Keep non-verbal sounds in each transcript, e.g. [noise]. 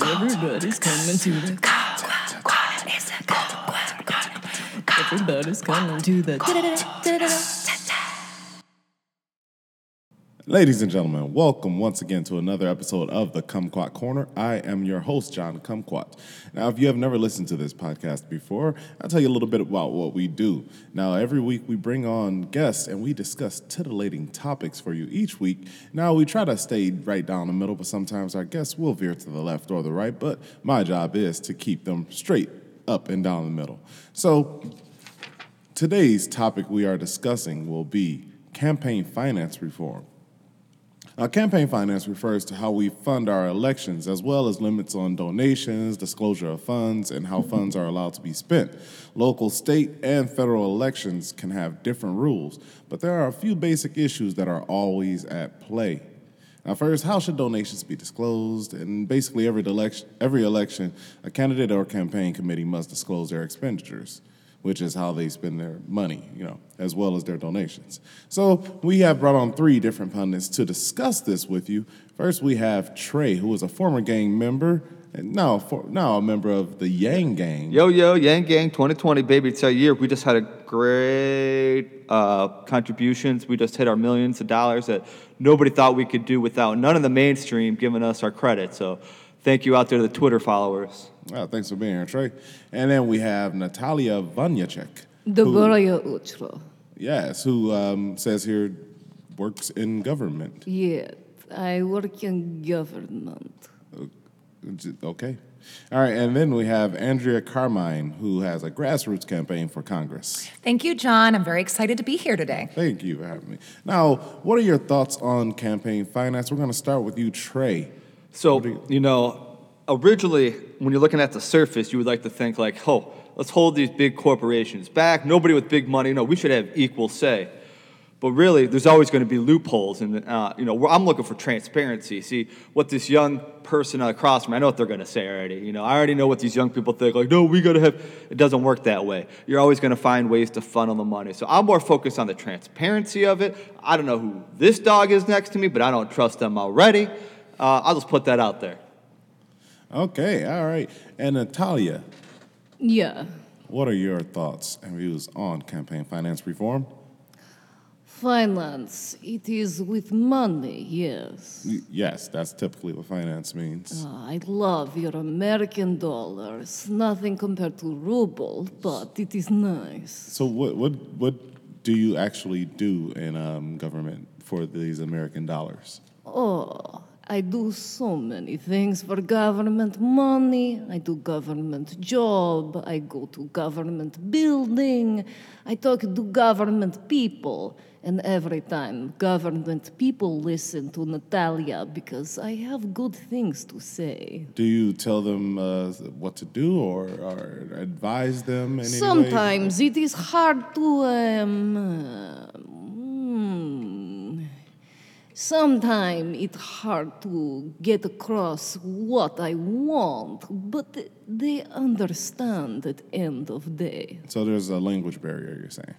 Everybody's coming to the Everybody's coming to the Ladies and gentlemen, welcome once again to another episode of the Kumquat Corner. I am your host, John Kumquat. Now, if you have never listened to this podcast before, I'll tell you a little bit about what we do. Now, every week we bring on guests and we discuss titillating topics for you each week. Now, we try to stay right down the middle, but sometimes our guests will veer to the left or the right, but my job is to keep them straight up and down the middle. So, today's topic we are discussing will be campaign finance reform. Now, campaign finance refers to how we fund our elections, as well as limits on donations, disclosure of funds, and how funds are allowed to be spent. Local, state, and federal elections can have different rules, but there are a few basic issues that are always at play. Now, first, how should donations be disclosed? And basically, every election, every election, a candidate or campaign committee must disclose their expenditures which is how they spend their money, you know, as well as their donations. So we have brought on three different pundits to discuss this with you. First, we have Trey, who is a former gang member and now for, now a member of the Yang Gang. Yo, yo, Yang Gang 2020, baby. It's our year. We just had a great uh, contributions. We just hit our millions of dollars that nobody thought we could do without none of the mainstream giving us our credit. So thank you out there to the Twitter followers. Well, thanks for being here, Trey. And then we have Natalia Vanyacek. Dobraya utro. Yes, who um, says here works in government. Yeah, I work in government. Okay. All right, and then we have Andrea Carmine, who has a grassroots campaign for Congress. Thank you, John. I'm very excited to be here today. Thank you for having me. Now, what are your thoughts on campaign finance? We're going to start with you, Trey. So, you-, you know, originally when you're looking at the surface, you would like to think like, oh, let's hold these big corporations back. Nobody with big money. No, we should have equal say. But really, there's always going to be loopholes, and uh, you know, I'm looking for transparency. See what this young person across from me. I know what they're going to say already. You know, I already know what these young people think. Like, no, we got to have. It doesn't work that way. You're always going to find ways to funnel the money. So I'm more focused on the transparency of it. I don't know who this dog is next to me, but I don't trust them already. Uh, I'll just put that out there. Okay, all right. And Natalia, Yeah. what are your thoughts and views on campaign finance reform? Finance, it is with money, yes. Y- Yes, that's typically what finance means. Ah, I love your American dollars. Nothing compared to ruble, but it is nice. So, what what what do you actually do in um, government for these American dollars? Oh, I do so many things for government money. I do government job. I go to government building. I talk to government people. And every time government people listen to Natalia because I have good things to say. Do you tell them uh, what to do or, or advise them in? Sometimes it is hard to um, uh. Sometimes it's hard to get across what I want, but they understand at end of day. So there's a language barrier, you're saying.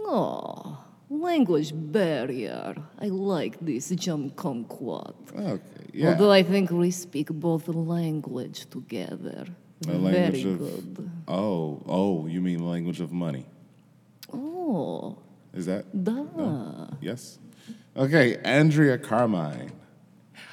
Oh, language barrier. I like this jump kumquat. Okay, yeah. Although I think we speak both language together. A language Very of, good. Oh, oh, you mean language of money? Oh, Is that? da. Yes. Okay, Andrea Carmine.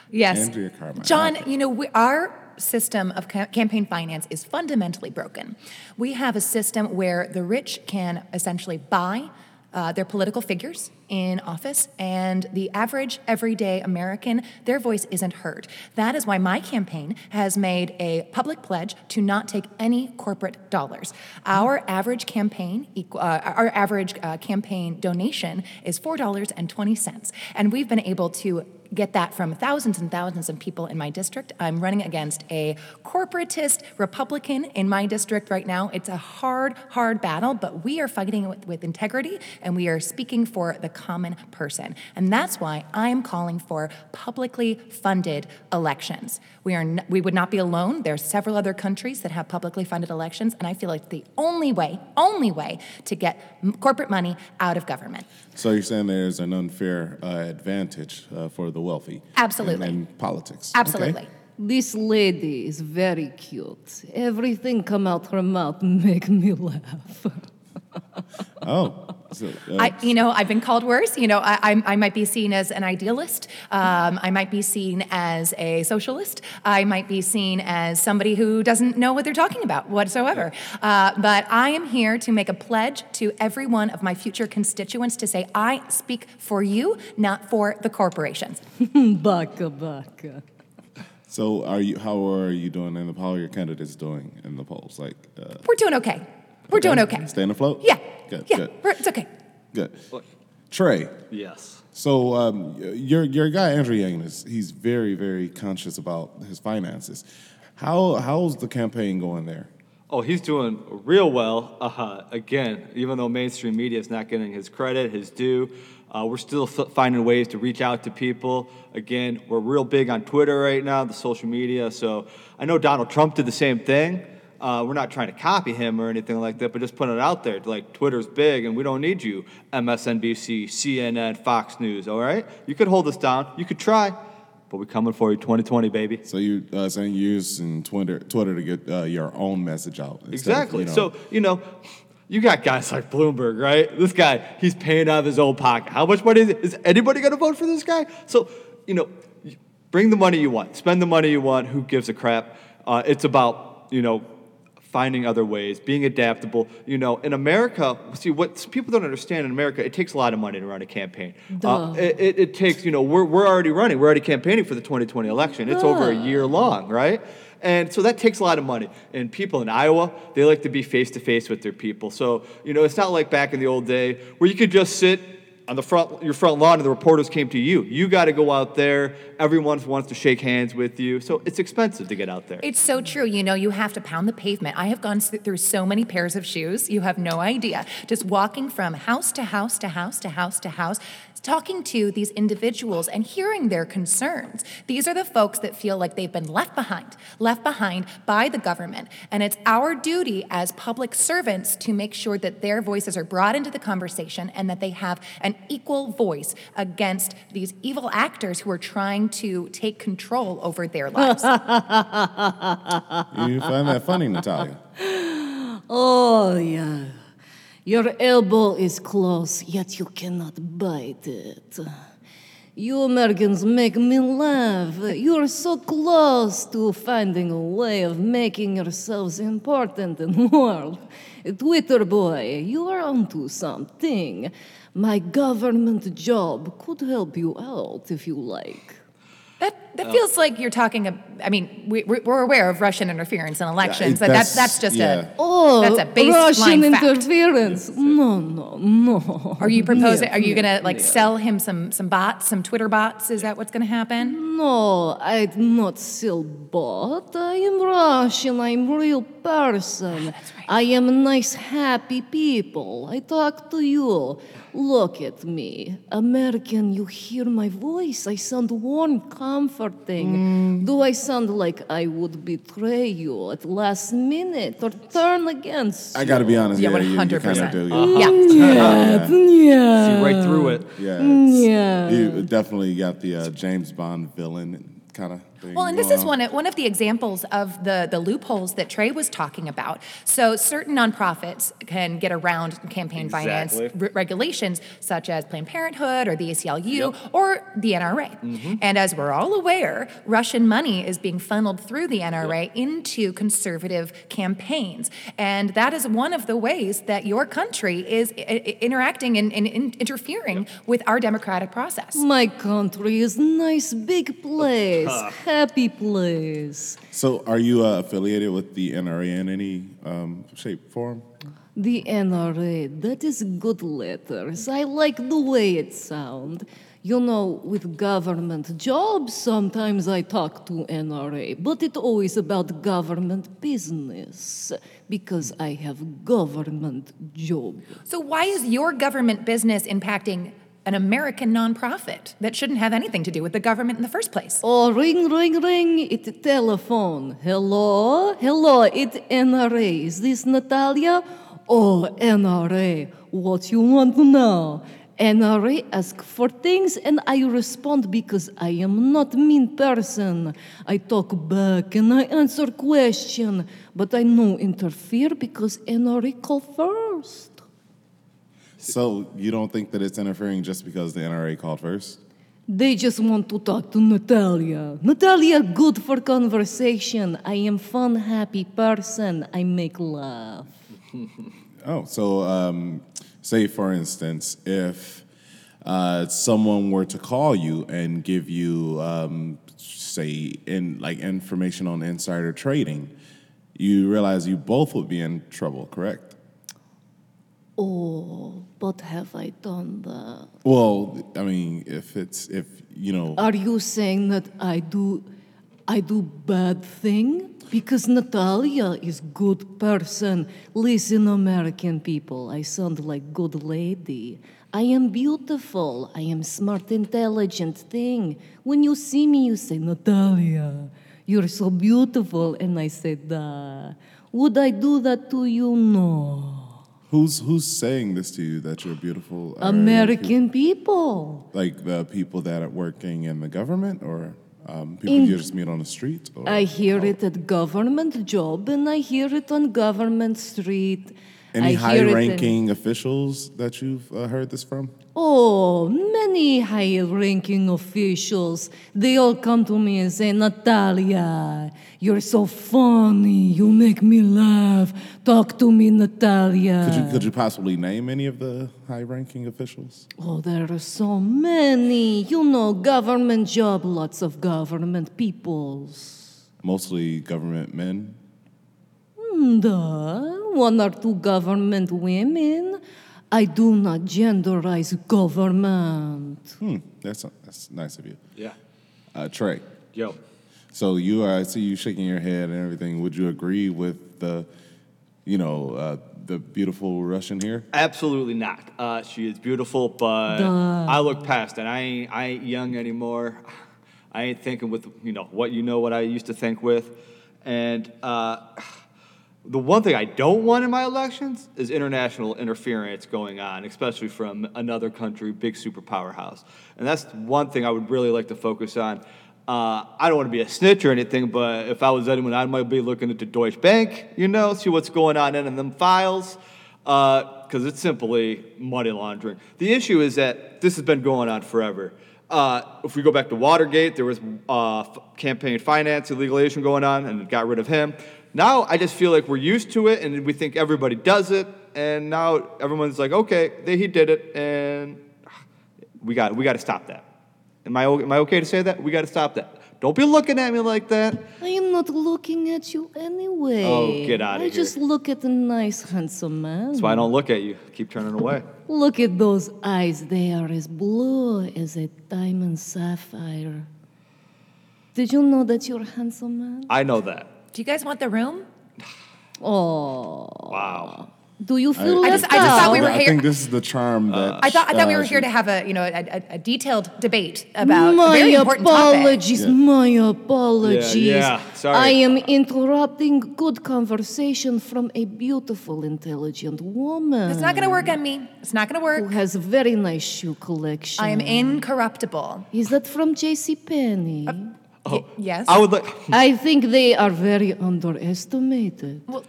Yes. Andrea Carmine. John, you know, we, our system of ca- campaign finance is fundamentally broken. We have a system where the rich can essentially buy uh, their political figures in office, and the average everyday American, their voice isn't heard. That is why my campaign has made a public pledge to not take any corporate dollars. Our average campaign, uh, our average uh, campaign donation is four dollars and twenty cents, and we've been able to get that from thousands and thousands of people in my district. I'm running against a corporatist Republican in my district right now. It's a hard, hard battle, but we are fighting with, with integrity and we are speaking for the common person. And that's why I'm calling for publicly funded elections. We, are n- we would not be alone. There are several other countries that have publicly funded elections, and I feel like the only way, only way to get m- corporate money out of government. So you're saying there's an unfair uh, advantage uh, for the wealthy? Absolutely. In, in politics? Okay. Absolutely. This lady is very cute. Everything come out her mouth make me [laughs] laugh. [laughs] Oh. So, uh, I, you know, I've been called worse. You know, I, I, I might be seen as an idealist. Um, I might be seen as a socialist. I might be seen as somebody who doesn't know what they're talking about whatsoever. Uh, but I am here to make a pledge to every one of my future constituents to say, I speak for you, not for the corporations. [laughs] baka baka. so are you? How are you doing in the? How are your candidates doing in the polls? Like, uh, We're doing okay. We're doing okay. Staying afloat. Yeah. Good. yeah. Good. we're- It's okay. Good. Trey. Yes. So um, your your guy Andrew Yang is he's very very conscious about his finances. How how's the campaign going there? Oh, he's doing real well. Uh, again, even though mainstream media is not getting his credit, his due, uh, we're still f- finding ways to reach out to people. Again, we're real big on Twitter right now, the social media. So I know Donald Trump did the same thing. Uh, we're not trying to copy him or anything like that, but just putting it out there. Like Twitter's big, and we don't need you, MSNBC, CNN, Fox News. All right, you could hold us down. You could try, but we're coming for you, 2020, baby. So you uh, saying you're using Twitter Twitter to get uh, your own message out? instead of, Exactly. you know- So, you know, you got guys like Bloomberg, right? This guy, he's paying out of his own pocket. How much money is, is anybody going to vote for this guy? So, you know, bring the money you want, spend the money you want. Who gives a crap? Uh, it's about, you know, finding other ways, being adaptable. You know, in America, see what people don't understand in America, it takes a lot of money to run a campaign. Uh, it, it, it takes, you know, we're, we're already running, we're already campaigning for the 2020 election. It's over a year long, right? And so that takes a lot of money. And people in Iowa, they like to be face to face with their people. So, you know, it's not like back in the old day where you could just sit on the front your front lawn and the reporters came to you. You got to go out there. Everyone wants to shake hands with you. So it's expensive to get out there. It's so true. You know, you have to pound the pavement. I have gone through so many pairs of shoes. You have no idea. Just walking from house to house to house to house to house, talking to these individuals and hearing their concerns. These are the folks that feel like they've been left behind, left behind by the government. And it's our duty as public servants to make sure that their voices are brought into the conversation and that they have an equal voice against these evil actors who are trying to take control over their lives. [laughs] you find that funny, Natalia? Oh, yeah. Your elbow is close, yet you cannot bite it. You Americans make me laugh. You're so close to finding a way of making yourselves important in the world. Twitter boy, you are onto something. My government job could help you out if you like that oh. feels like you're talking. I mean, we, we're aware of Russian interference in elections, but that's, that's just a oh, that's a Russian fact. interference. No, no, no. Are you proposing? are you gonna like sell him some some bots, some Twitter bots? Is that what's gonna happen? No, I'm not sell bot. I am Russian. I'm real person. Oh, right. I am nice, happy people. I talk to you. Look at me, American. You hear my voice. I sound warm, comfort comforting. Do I sound like I would betray you at last minute or turn against I got to be honest. Yeah, Yeah, you, you 100%. kind of do. Yeah. Yeah, [laughs] yeah. See right through it. Yeah, Yeah. You definitely got the uh, James Bond villain kind of thing. Well, and this going is one of, one of the examples of the, the loopholes that Trey was talking about. So, certain nonprofits can get around campaign finance re- regulations, such as Planned Parenthood or the ACLU or the NRA. Mm-hmm. And as we're all aware, Russian money is being funneled through the NRA into conservative campaigns. And that is one of the ways that your country is I- I- interacting and, and in- interfering with our democratic process. My country is nice, big place, [laughs] happy place. So, are you uh, affiliated with the NRA in any um, shape, form? The NRA, that is good letters. I like the way it sound. You know, with government jobs, sometimes I talk to NRA, but it's always about government business because I have government job. So, why is your government business impacting an American nonprofit that shouldn't have anything to do with the government in the first place. Oh, ring, ring, ring. It's telephone. Hello? Hello, it's NRA. Is this Natalia? Oh, NRA. What you want now? NRA ask for things and I respond because I am not mean person. I talk back and I answer question, but I no interfere because NRA call first. So you don't think that it's interfering just because the NRA called first? They just want to talk to Natalia. Natalia, good for conversation. I am fun, happy person. I make laugh. Oh, so um, say for instance, if uh, someone were to call you and give you, um, say, in like information on insider trading, you realize you both would be in trouble, correct? Oh, but have I done that? Well, I mean, if it's if you know, Are you saying that I do, I do bad thing? Because Natalia is good person. Listen, American people, I sound like good lady. I am beautiful. I am smart, intelligent thing. When you see me, you say, Natalia, you're so beautiful. And I say, da. Would I do that to you? No. Who's who's saying this to you that you're beautiful? Are American people. peop- like the people that are working in the government, or um, people In- you just meet on the street? Or, I hear it at government job and I hear it on government street. Any in- high-ranking officials that you've uh, heard this from? Oh, many high-ranking officials. They all come to me and say, Natalia, you're so funny. You make me laugh. Talk to me, Natalia. Could you could you possibly name any of the high-ranking officials? Oh, there are so many. You know, government job, lots of government peoples. Mostly government men. Hmm, duh, one or two government women. I do not genderize government. Hmm, that's that's nice of you. Yeah. Uh, Trey. Yo. So you are, I see you shaking your head and everything. Would you agree with the, you know, uh, the beautiful Russian here? Absolutely not. Uh, she is beautiful, but Duh. I look past it. I ain't, I ain't young anymore. I ain't thinking with you know what you know what I used to think with, and uh, the one thing I don't want in my elections is international interference going on, especially from another country, big superpower house. And that's one thing I would really like to focus on. Uh, I don't want to be a snitch or anything, but if I was anyone, I might be looking at the Deutsche Bank, you know, see what's going on in them files, because it's simply money laundering. The issue is that this has been going on forever. Uh, if we go back to Watergate, there was uh, campaign finance, illegal agent going on, and it got rid of him. Now I just feel like we're used to it, and we think everybody does it, and now everyone's like, okay, they, he did it, and we got we got to stop that. Am I am I okay to say that? We got to stop that. Don't be looking at me like that. I am not looking at you anyway. Oh, get outta I here. I just look at a nice, handsome man. That's why I don't look at you. Keep turning away. Look at those eyes. They are as blue as a diamond sapphire. Did you know that you're a handsome man? I know that. Do you guys want the room? Oh. Wow. Do you feel I left just- I just thought we were I here- I think this is the charm that I thought I thought we uh, were here to have a you know a, a, a detailed debate about my a very important topic. apologies, Yeah. my apologies. Yeah, yeah, sorry. I am interrupting good conversation from a beautiful, intelligent woman. It's not going to work on me. It's not going to work. Who has a very nice shoe collection. I am incorruptible. Is that from J.C. Penney? Y- yes. I would like. I think they are very underestimated. well,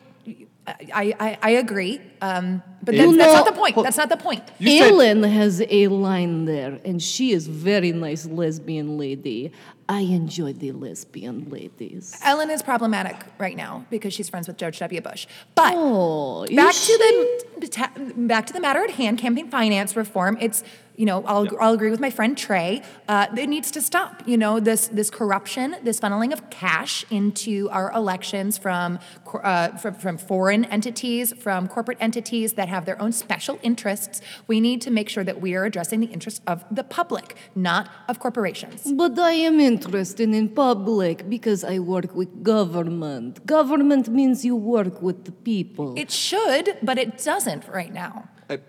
I, I, I agree. Um, but You that's, that's not the point. That's not the point. You said- Ellen has a line there, and she is very nice lesbian lady. I enjoy the lesbian ladies. Ellen is problematic right now because she's friends with George W. Bush. But Oh, back is to the back to the matter at hand, campaign finance reform. It's you know I'll, I'll agree with my friend Trey. Uh, it needs to stop. You know this this corruption, this funneling of cash into our elections from uh, from, from foreign entities, from corporate entities that have their own special interests. We need to make sure that we are addressing the interests of the public, not of corporations. But I am interested in public because I work with government. Government means you work with the people. It should, but it doesn't right now. I,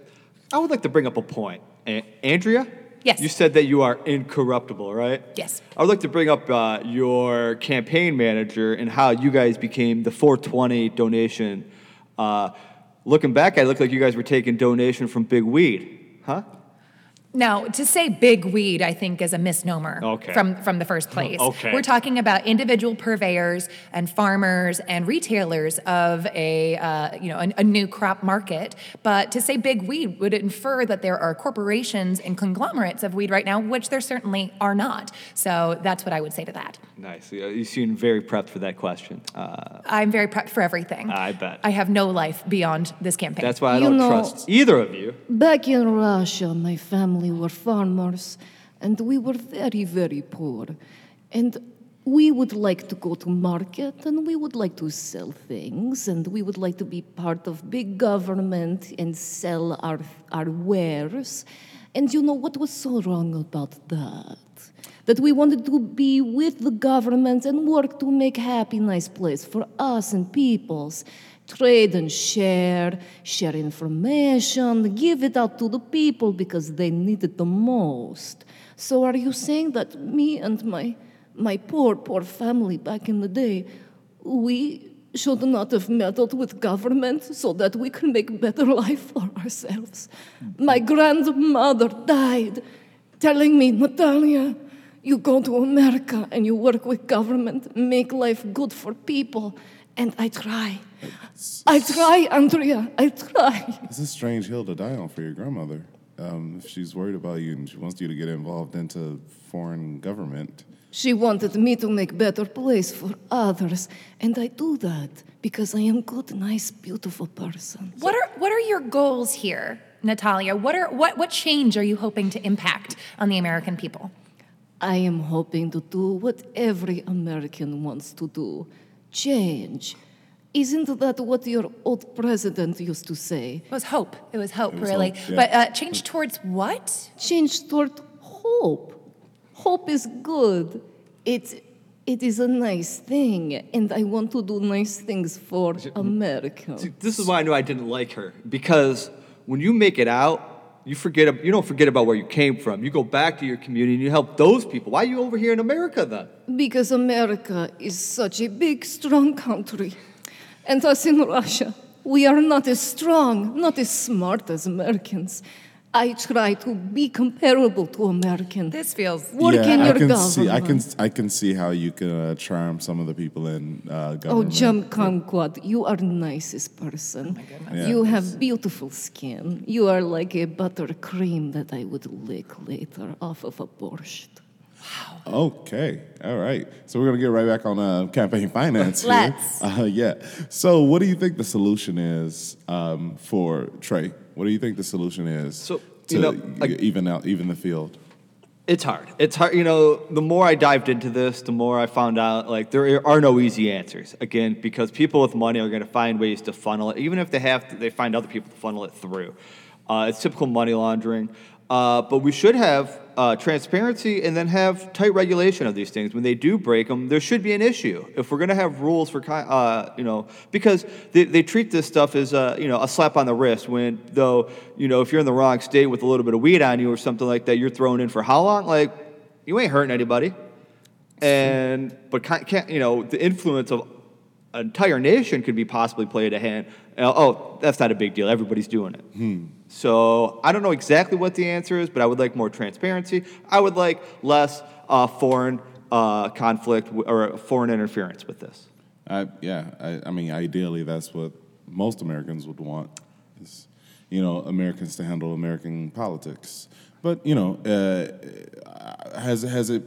I would like to bring up a point. A- Andrea? Yes. You said that you are incorruptible, right? Yes. I would like to bring up uh, your campaign manager and how you guys became the 420 donation. Uh, looking back, I look like you guys were taking donation from Big Weed, huh? Now, to say big weed, I think, is a misnomer Okay. from, from the first [laughs] place. Okay. We're talking about individual purveyors and farmers and retailers of a, uh, you know, a, a new crop market. But to say big weed would infer that there are corporations and conglomerates of weed right now, which there certainly are not. So that's what I would say to that. Nice. You you seem very prepped for that question. Uh, I'm very prepped for everything. I bet. I have no life beyond this campaign. that's why I You don't know- trust either of you. Back in Russia, my family were farmers, and we were very, very poor. And we would like to go to market, and we would like to sell things, and we would like to be part of big government and sell our, our wares. And you know what was so wrong about that? That we wanted to be with the government and work to make happy, nice place for us and peoples trade and share, share information, give it out to the people because they need it the most. So are you saying that me and my my poor, poor family back in the day, we should not have meddled with government so that we can make better life for ourselves? My grandmother died telling me, Natalia, you go to America and you work with government, make life good for people. And I try. I try, Andrea. I try. It's a strange hill to die on for your grandmother. Um, if she's worried about you and she wants you to get involved into foreign government. She wanted me to make better place for others, and I do that because I am good, nice, beautiful person. What are what are your goals here, Natalia? What are what what change are you hoping to impact on the American people? I am hoping to do what every American wants to do change. Isn't that what your old president used to say? It was hope. It was hope, It was really. hope, yeah. But uh, change towards what? Change toward hope. Hope is good. It, it is a nice thing, and I want to do nice things for America. See, this is why I knew I didn't like her because when you make it out, you forget you don't forget about where you came from. You go back to your community and you help those people. Why are you over here in America then? Because America is such a big, strong country. And us in Russia, we are not as strong, not as smart as Americans. I try to be comparable to Americans. This feels Work in I your can government. see. I can. I can see how you can uh, charm some of the people in uh, Oh, government. Jim Conquad, you are nicest person. Yeah. You have beautiful skin. You are like a buttercream that I would lick later off of a borscht. Wow. Okay. All right. So we're gonna get right back on uh, campaign finance. here. Let's. Uh, yeah. So what do you think the solution is um, for Trey? What do you think the solution is So, to you know, like- even out even the field? It's hard. It's hard. You know, the more I dived into this, the more I found out like there are no easy answers. Again, because people with money are going to find ways to funnel it, even if they have to, they find other people to funnel it through. Uh, it's typical money laundering. Uh, but we should have uh, transparency and then have tight regulation of these things. When they do break them, there should be an issue. If we're going to have rules for, uh, you know, because they, they treat this stuff as, a, you know, a slap on the wrist. When though, you know, if you're in the wrong state with a little bit of weed on you or something like that, you're thrown in for how long? Like, you ain't hurting anybody. And but can't, you know the influence of an entire nation could be possibly played a hand. Uh, oh, that's not a big deal. Everybody's doing it. So I don't know exactly what the answer is, but I would like more transparency. I would like less uh, foreign uh, conflict w- or foreign interference with this. I, yeah, I, I mean, ideally, that's what most Americans would want. Is, you know, Americans to handle American politics. But you know, uh, has has it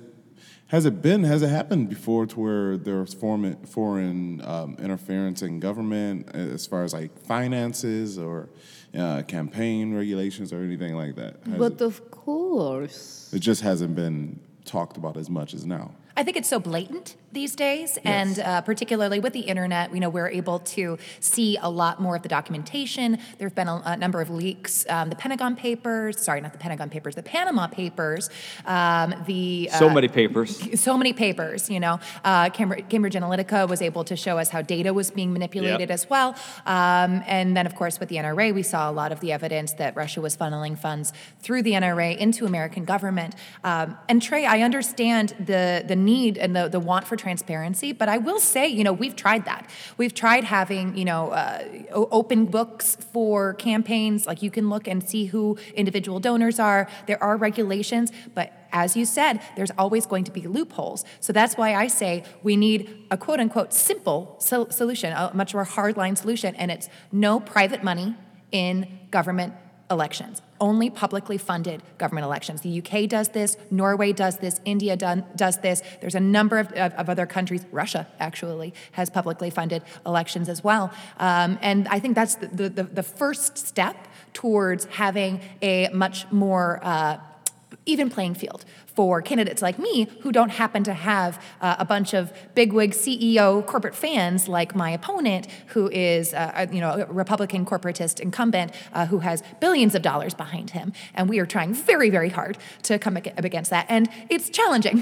has it been has it happened before to where there's foreign foreign um, interference in government as far as like finances or uh, campaign regulations or anything like that? Has But it, of course. it just hasn't been talked about as much as now. I think it's so blatant these days, and uh, particularly with the internet, you know, we're able to see a lot more of the documentation. There have been a, a number of leaks. Um, the Pentagon Papers, sorry, not the Pentagon Papers, the Panama Papers, um, the So uh, many papers. [laughs] so many papers, you know. Uh, Cambridge, Cambridge Analytica was able to show us how data was being manipulated Yep. as well. Um, and then, of course, with the NRA, we saw a lot of the evidence that Russia was funneling funds through the NRA into American government. Um, and Trey, I understand the, the need and the, the want for transparency, but I will say, you know, we've tried that. We've tried having, you know, uh, open books for campaigns. Like you can look and see who individual donors are. There are regulations, but as you said, there's always going to be loopholes. So that's why I say we need a quote unquote simple sol- solution, a much more hardline solution, and it's no private money in government elections. Only publicly funded government elections. The UK does this, Norway does this, India done, does this. There's a number of, of, of other countries, Russia actually has publicly funded elections as well. Um, and I think that's the, the, the first step towards having a much more uh, even playing field for candidates like me who don't happen to have uh, a bunch of bigwig CEO corporate fans like my opponent, who is uh, a, you know a Republican corporatist incumbent uh, who has billions of dollars behind him, and we are trying very very hard to come up against that, and it's challenging.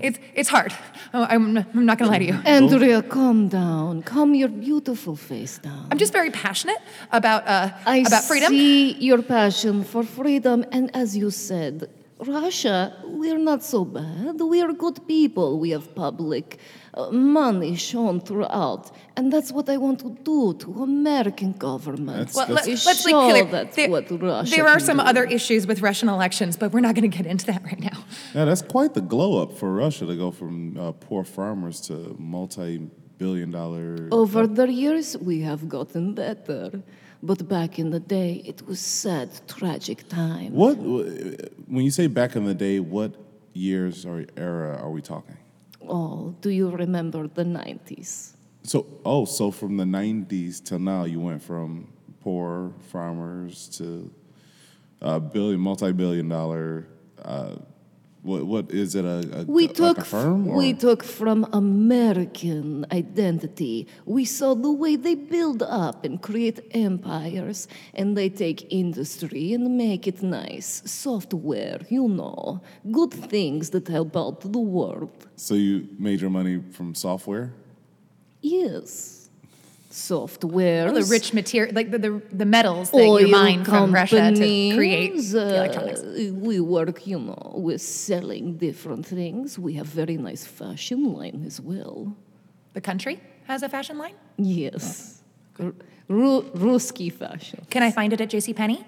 It's it's hard. Oh, I'm, I'm not going to lie to you. Andrea, calm down. Calm your beautiful face down. I'm just very passionate about uh, about freedom. I see your passion for freedom, and as you said, Russia, we're not so bad. We are good people. We have public uh, money shown throughout, and that's what I want to do to American government. That's- Well, that's- let, to let's be clear. That's there, what Russia there are some do. other issues with Russian elections, but we're not going to get into that right now. Yeah, that's quite the glow up for Russia to go from uh, poor farmers to multi billion dollar. Over the years, we have gotten better. But back in the day, it was sad, tragic time. What, when you say back in the day, what years or era are we talking? Oh, do you remember the 90s? So, oh, so from the 90s till now, you went from poor farmers to uh, billion, multi billion dollar. Uh, what, what is it? A, a, We like took a firm? or- we took from American identity. We saw the way they build up and create empires, and they take industry and make it nice. Software, you know, good things that help out the world. so you made your money from software? Yes, software. the rich material, like the, the, the metals that you mine from Russia to create the electronics. uh, we work, you know, with selling different things. We have very nice fashion line as well. The country has a fashion line. Yes, R- Ru- Ruski fashion. Can I find it at JCPenney?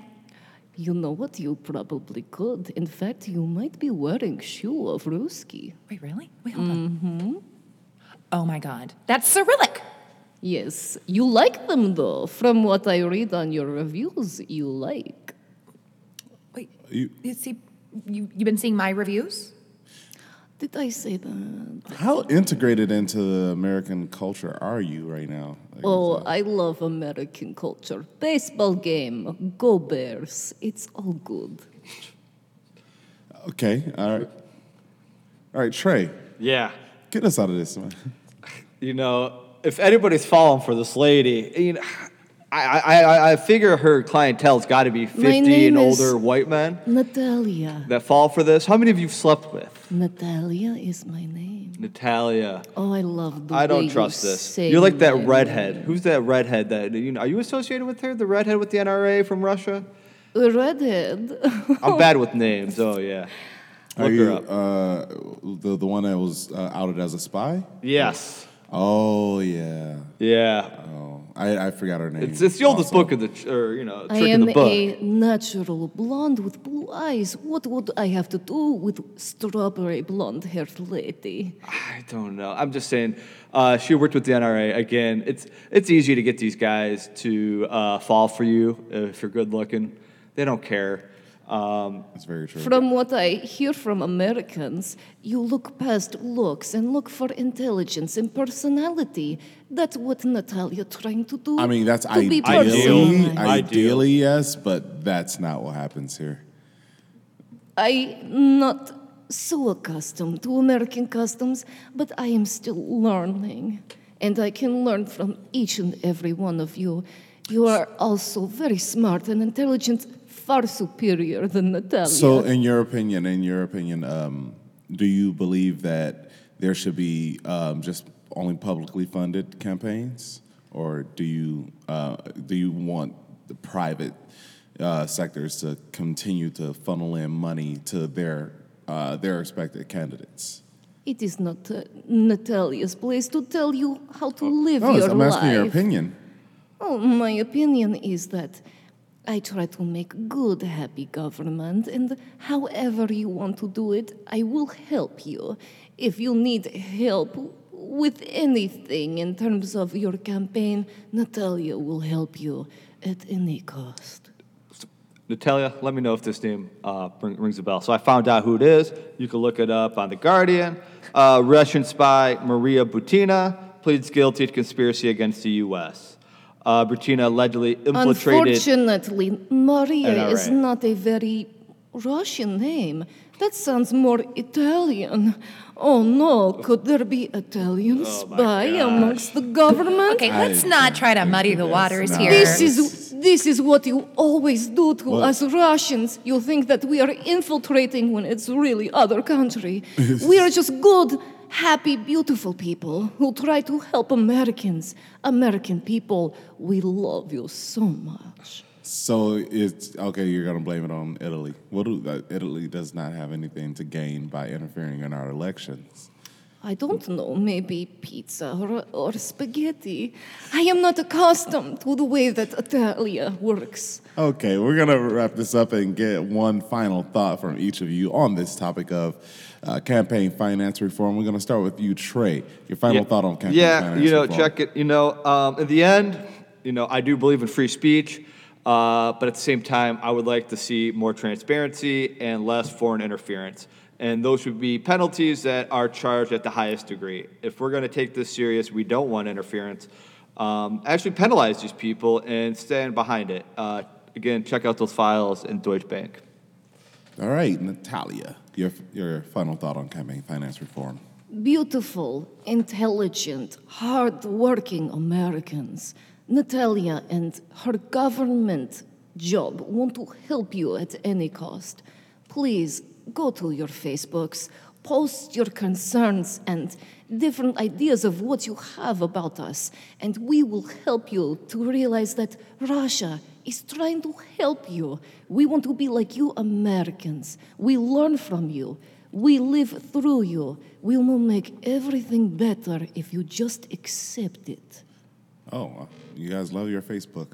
You know what? You probably could. In fact, you might be wearing shoe of Ruski. Wait, really? Wait, hold on. Oh my God, that's Cyrillic. Yes, you like them though. From what I read on your reviews, you like. Wait, You, you see, you you've been seeing my reviews? Did I say that? how integrated into the American culture are you right now? Like, Oh, I love American culture. Baseball game, go Bears. It's all good. okay, all right. All right, Trey, Yeah. get us out of this, man. [laughs] You know, if anybody's falling for this lady, you know, I, I, I, I figure her clientele's got to be 50 name and is- older white men Natalia. that fall for this. How many of you have slept with? Natalia is my name. Natalia. Oh, I love the I way don't you trust this. say You're like that redhead. name. Who's that redhead that you know? Are you associated with her? The redhead with the NRA from Russia? A redhead. I'm [laughs] bad with names. Oh yeah. Are Look you her up. uh, the the one that was uh, outed as a spy? Yes. Oh yeah. Yeah. Oh, I, I forgot her name. It's it's the oldest also. book of the ch- or you know I trick am the book. a natural blonde with blue eyes. What would I have to do with strawberry blonde haired lady? I don't know. I'm just saying. Uh, she worked with the NRA again. It's it's easy to get these guys to uh, fall for you if you're good looking. They don't care. Um, That's very true. From what I hear from Americans, you look past looks and look for intelligence and personality. That's what Natalia is trying to do. I mean, that's to ideally, ideally, yes, but that's not what happens here. I'm not so accustomed to American customs, but I am still learning. And I can learn from each and every one of you. You are also very smart and intelligent, far superior than Natalia. So, in your opinion, in your opinion, um, do you believe that there should be um, just only publicly funded campaigns, or do you uh, do you want the private uh, sectors to continue to funnel in money to their uh, their expected candidates? it is not uh, Natalia's place to tell you how to live No, your I'm life. asking your opinion. Oh, my opinion is that I try to make good, happy government, and however you want to do it, I will help you. If you need help with anything in terms of your campaign, Natalia will help you at any cost. Natalia, let me know if this name uh, ring, rings a bell. So I found out who it is. You can look it up on The Guardian. Uh, Russian spy Maria Butina pleads guilty to conspiracy against the U.S. Uh, Butina allegedly infiltrated. Unfortunately, Maria is not a very Russian name. That sounds more Italian. Oh no, could there be Italian spy amongst the government? Okay, let's not try to muddy the waters not- here. This is this is what you always do to What? us Russians. You think that we are infiltrating when it's really other country. [laughs] we are just good, happy, beautiful people who try to help Americans. American people, we love you so much. So it's okay. You're gonna blame it on Italy. What do uh, Italy does not have anything to gain by interfering in our elections? I don't know, maybe pizza or, or spaghetti. I am not accustomed to the way that Italia works. Okay, we're gonna wrap this up and get one final thought from each of you on this topic of uh, campaign finance reform. We're gonna start with you, Trey. Your final Yeah. thought on campaign yeah, finance you know, reform. check it. You know, um, in the end, you know, I do believe in free speech, uh, but at the same time, I would like to see more transparency and less foreign interference. And those would be penalties that are charged at the highest degree. If we're going to take this serious, we don't want interference. Um, actually, penalize these people and stand behind it. Uh, again, check out those files in Deutsche Bank. All right, Natalia, your your final thought on campaign finance reform. Beautiful, intelligent, hard-working Americans. Natalia and her government job want to help you at any cost. Please go to your Facebooks, post your concerns and different ideas of what you have about us, and we will help you to realize that Russia is trying to help you. We want to be like you Americans. We learn from you. We live through you. We will make everything better if you just accept it. Oh, you guys love your Facebook.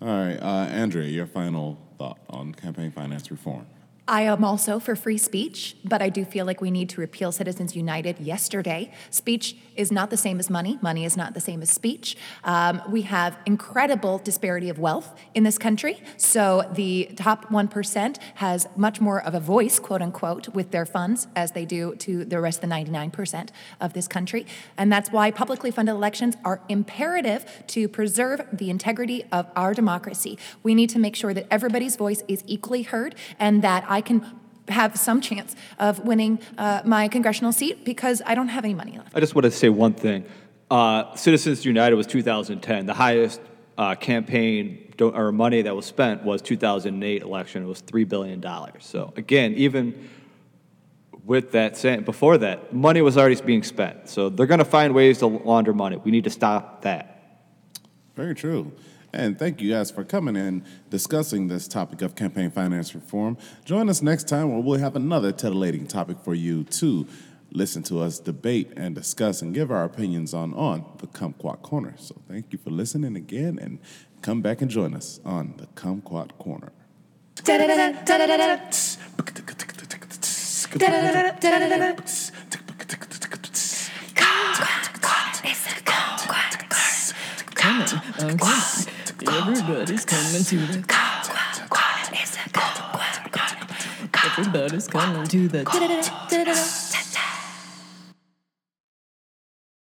All right, uh, Andrea, your final thought on campaign finance reform. I am also for free speech, but I do feel like we need to repeal Citizens United yesterday. Speech is not the same as money, money is not the same as speech. Um, we have incredible disparity of wealth in this country, so the top 1% has much more of a voice, quote unquote, with their funds as they do to the rest of the 99% of this country. And that's why publicly funded elections are imperative to preserve the integrity of our democracy. We need to make sure that everybody's voice is equally heard and that I can have some chance of winning uh, my congressional seat because I don't have any money left. I just want to say one thing. Uh, Citizens United was 2010. The highest uh, campaign do- or money that was spent was 2008 election. It was three billion dollars. So again, even with that saying, before that, money was already being spent. So they're going to find ways to launder money. We need to stop that. Very true. And thank you guys for coming and discussing this topic of campaign finance reform. Join us next time where we'll have another titillating topic for you to listen to us debate and discuss and give our opinions on on the Kumquat Corner. So thank you for listening again and come back and join us on the Kumquat Corner. Everybody's coming to the. Everybody's coming to the.